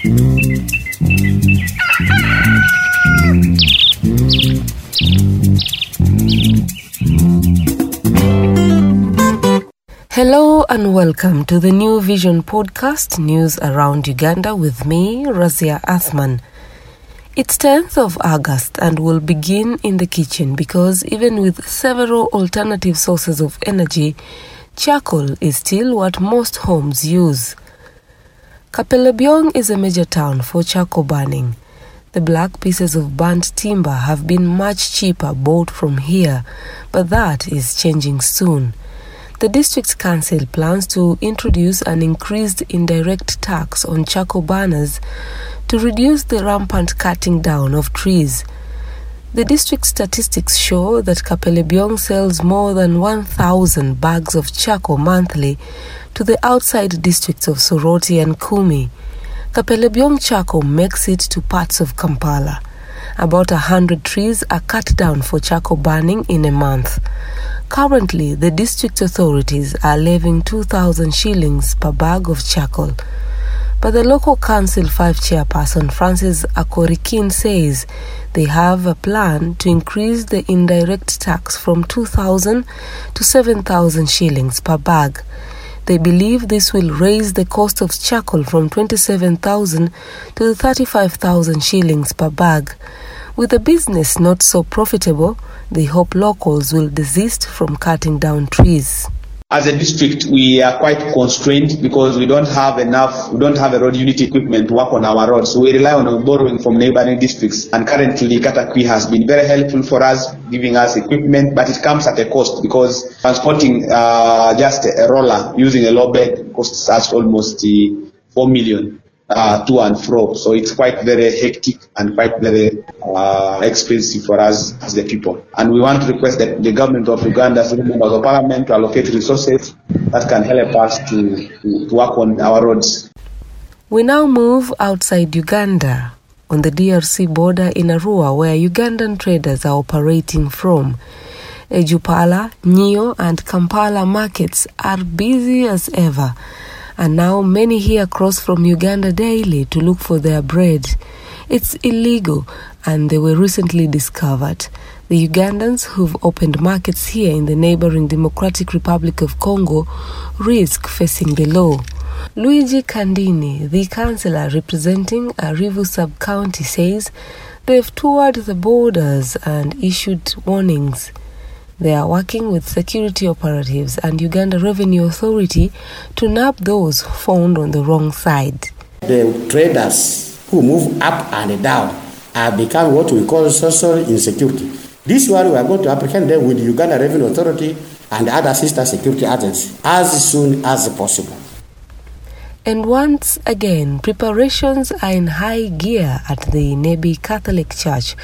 Hello and welcome to the New Vision podcast, News Around Uganda, with me, Razia Athman. It's 10th of August and we'll begin in the kitchen because even with several alternative sources of energy, charcoal is still what most homes use. Kapelebyong is a major town for charcoal burning. The black pieces of burnt timber have been much cheaper bought from here, but that is changing soon. The district council plans to introduce an increased indirect tax on charcoal burners to reduce the rampant cutting down of trees. The district statistics show that Kapelebyong sells more than 1,000 bags of charcoal monthly to the outside districts of Soroti and Kumi. Kapelebyong charcoal makes it to parts of Kampala. About a hundred trees are cut down for charcoal burning in a month. Currently, the district authorities are levying 2,000 shillings per bag of charcoal. But the local council 5 chairperson Francis Akorikin says they have a plan to increase the indirect tax from 2,000 to 7,000 shillings per bag. They believe this will raise the cost of charcoal from 27,000 to 35,000 shillings per bag. With the business not so profitable, they hope locals will desist from cutting down trees. As a district, we are quite constrained because we don't have enough, we don't have a road unit equipment to work on our roads. So we rely on borrowing from neighboring districts. And currently, Katakwi has been very helpful for us, giving us equipment, but it comes at a cost because transporting uh, just a roller using a low bed costs us almost uh, 4 million uh, to and fro. So it's quite very hectic and quite very uh, expensive for us as the people. And we want to request that the government of Uganda, through members of parliament, to allocate resources that can help us to, to, to work on our roads. We now move outside Uganda on the DRC border in Arua, where Ugandan traders are operating from. Ejupala, Nio, and Kampala markets are busy as ever and now many here cross from Uganda daily to look for their bread. It's illegal and they were recently discovered. The Ugandans who've opened markets here in the neighboring Democratic Republic of Congo risk facing the law. Luigi Candini, the councillor representing Arivu sub-county, says they've toured the borders and issued warnings. They are working with security operatives and Uganda Revenue Authority to nab those found on the wrong side. The traders who move up and down are becoming what we call social insecurity. This one we are going to apprehend them with Uganda Revenue Authority and other sister security agencies as soon as possible. And once again, preparations are in high gear at the Nebbi Catholic Church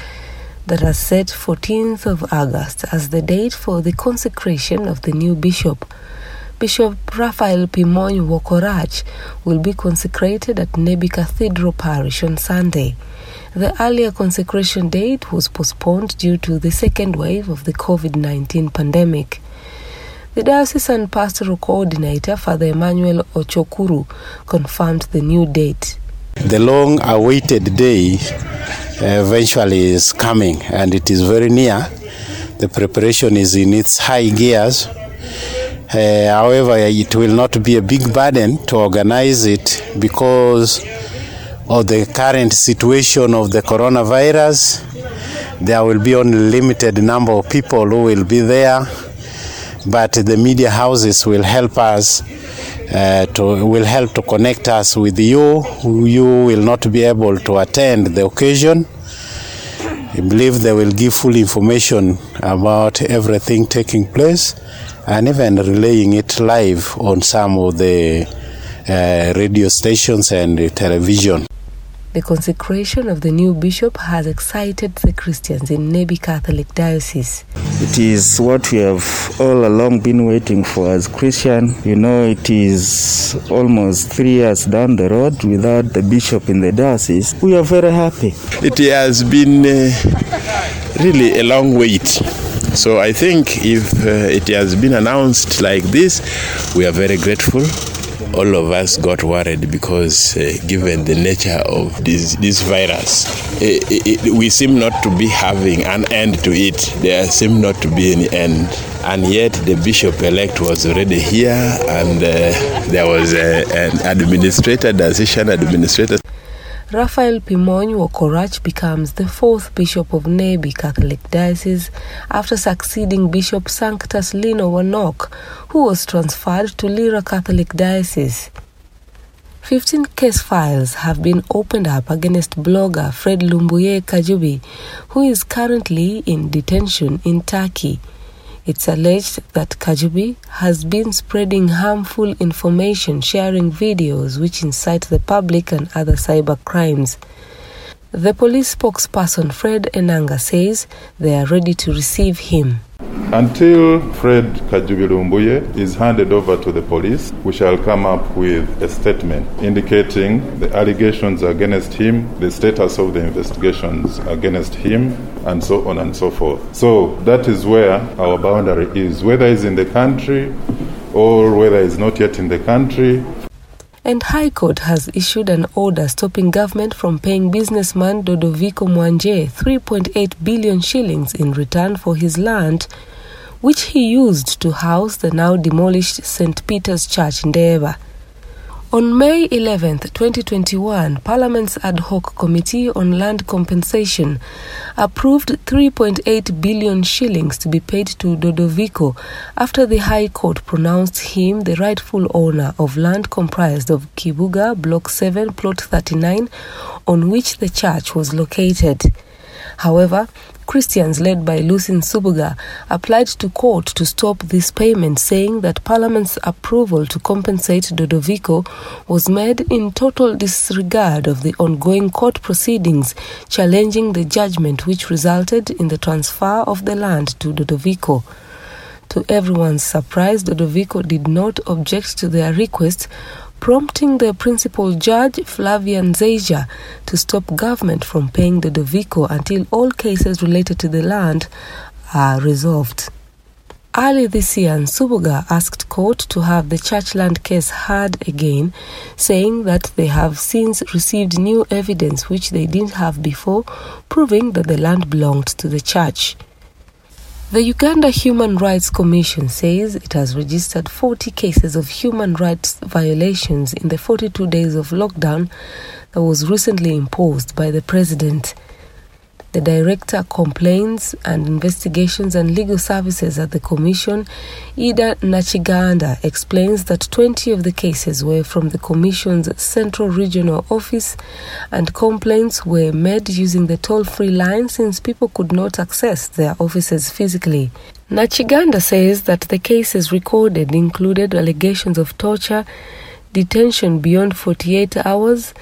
that has set 14th of August as the date for the consecration of the new bishop. Bishop Raphael p'Mony Wokorach will be consecrated at Nebbi Cathedral Parish on Sunday. The earlier consecration date was postponed due to the second wave of the COVID 19 pandemic. The diocesan pastoral coordinator, Father Emmanuel Ochokuru, confirmed the new date. The long awaited day eventually is coming and it is very near. The preparation is in its high gears. Uh, however, it will not be a big burden to organize it because of the current situation of the coronavirus. There will be only limited number of people who will be there, but the media houses will help us uh, to, will help to connect us with you. You will not be able to attend the occasion. I believe they will give full information about everything taking place and even relaying it live on some of the uh, radio stations and television. The consecration of the new bishop has excited the Christians in Nebbi Catholic Diocese. It is what we have all along been waiting for as Christian. You know, it is almost three years down the road without the bishop in the diocese. We are very happy. It has been uh, really a long wait. So I think if uh, it has been announced like this, we are very grateful all of us got worried because, uh, given the nature of this, this virus, it, it, we seem not to be having an end to it. There seem not to be any end. And yet, the bishop elect was already here, and uh, there was a, an administrator, diocesan administrator. Raphael p'Mony Wokorach becomes the fourth bishop of Nebbi Catholic Diocese after succeeding Bishop Sanctus Lino Wanok, who was transferred to Lira Catholic Diocese. 15 case files have been opened up against blogger Fred Lumbuye Kajubi, who is currently in detention in Turkey. It's alleged that Kajubi has been spreading harmful information, sharing videos which incite the public and other cyber crimes. The police spokesperson Fred Enanga says they are ready to receive him. Until Fred Kajubi Lumbuye is handed over to the police, we shall come up with a statement indicating the allegations against him, the status of the investigations against him, and so on and so forth. So that is where our boundary is, whether he's in the country or whether he's not yet in the country. And High Court has issued an order stopping government from paying businessman Dodovico Mwanje 3.8 billion shillings in return for his land, which he used to house the now demolished St. Peter's Church in Ndeeba. On May 11, 2021, Parliament's Ad Hoc Committee on Land Compensation approved 3.8 billion shillings to be paid to Dodovico after the High Court pronounced him the rightful owner of land comprised of Kibuga Block 7 Plot 39 on which the church was located. However, Christians led by Lucien Nsubuga applied to court to stop this payment, saying that Parliament's approval to compensate Dodovico was made in total disregard of the ongoing court proceedings challenging the judgment which resulted in the transfer of the land to Dodovico. To everyone's surprise, Dodovico did not object to their request, prompting the principal judge, Flavian Zeija, to stop government from paying Dodovico until all cases related to the land are resolved. Early this year, Nsubuga asked court to have the church land case heard again, saying that they have since received new evidence which they didn't have before, proving that the land belonged to the church. The Uganda Human Rights Commission says it has registered 40 cases of human rights violations in the 42 days of lockdown that was recently imposed by the president. The Director Complaints and Investigations and Legal Services at the Commission, Ida Nachiganda, explains that 20 of the cases were from the Commission's Central Regional Office and complaints were made using the toll free line since people could not access their offices physically. Nachiganda says that the cases recorded included allegations of torture, detention beyond 48 hours,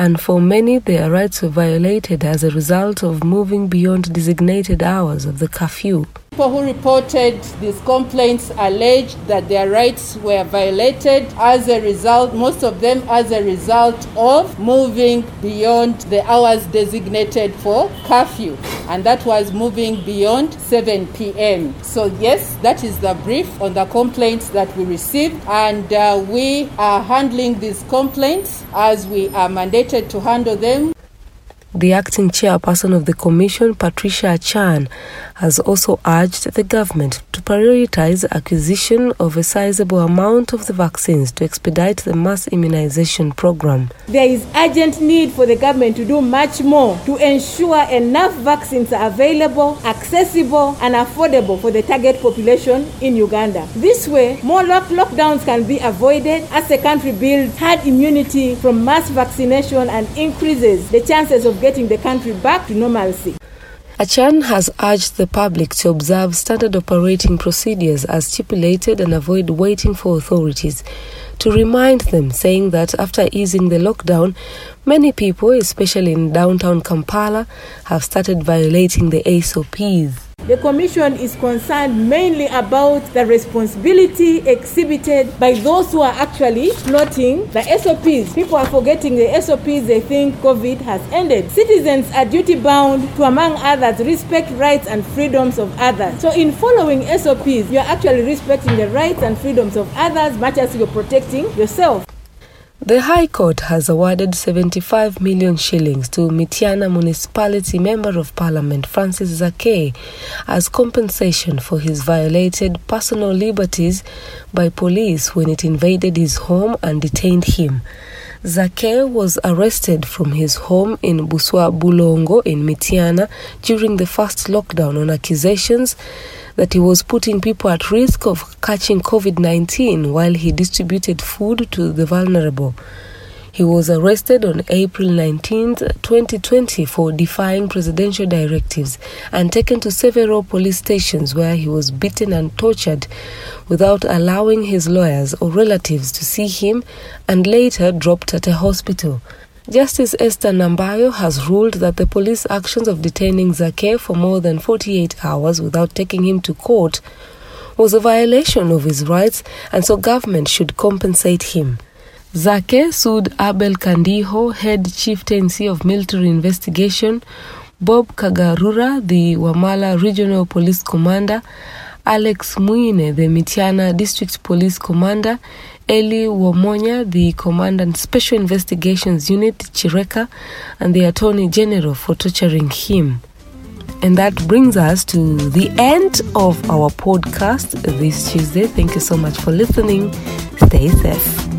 and for many their rights were violated as a result of moving beyond designated hours of the curfew. People who reported these complaints alleged that their rights were violated as a result, most of them as a result of moving beyond the hours designated for curfew, and that was moving beyond 7 p.m. So, yes, that is the brief on the complaints that we received, and uh, we are handling these complaints as we are mandated to handle them. The acting chairperson of the commission, Patricia Achan, has also urged the government to prioritize acquisition of a sizable amount of the vaccines to expedite the mass immunization program. There is urgent need for the government to do much more to ensure enough vaccines are available, accessible, and affordable for the target population in Uganda. This way, more lock- lockdowns can be avoided as the country builds herd immunity from mass vaccination and increases the chances of getting the country back to normalcy. Achan has urged the public to observe standard operating procedures as stipulated and avoid waiting for authorities to remind them, saying that after easing the lockdown, many people, especially in downtown Kampala, have started violating the SOPs. The Commission is concerned mainly about the responsibility exhibited by those who are actually plotting the SOPs. People are forgetting the SOPs, they think COVID has ended. Citizens are duty bound to, among others, respect rights and freedoms of others. So, in following SOPs, you are actually respecting the rights and freedoms of others much as you're yourself. The High Court has awarded 75 million shillings to Mityana Municipality Member of Parliament Francis Zake as compensation for his violated personal liberties by police when it invaded his home and detained him. Zake was arrested from his home in Buswa Bulongo in Mityana during the first lockdown on accusations that he was putting people at risk of catching COVID 19 while he distributed food to the vulnerable. He was arrested on April 19, 2020, for defying presidential directives and taken to several police stations where he was beaten and tortured without allowing his lawyers or relatives to see him and later dropped at a hospital. Justice Esther Nambayo has ruled that the police actions of detaining Zake for more than 48 hours without taking him to court was a violation of his rights and so government should compensate him. Zake sued Abel Kandiho, head chieftaincy of military investigation, Bob Kagarura, the Wamala regional police commander, Alex Muine, the Mityana district police commander, Eli Womonya, the commandant special investigations unit, Kireka, and the attorney general for torturing him. And that brings us to the end of our podcast this Tuesday. Thank you so much for listening. Stay safe.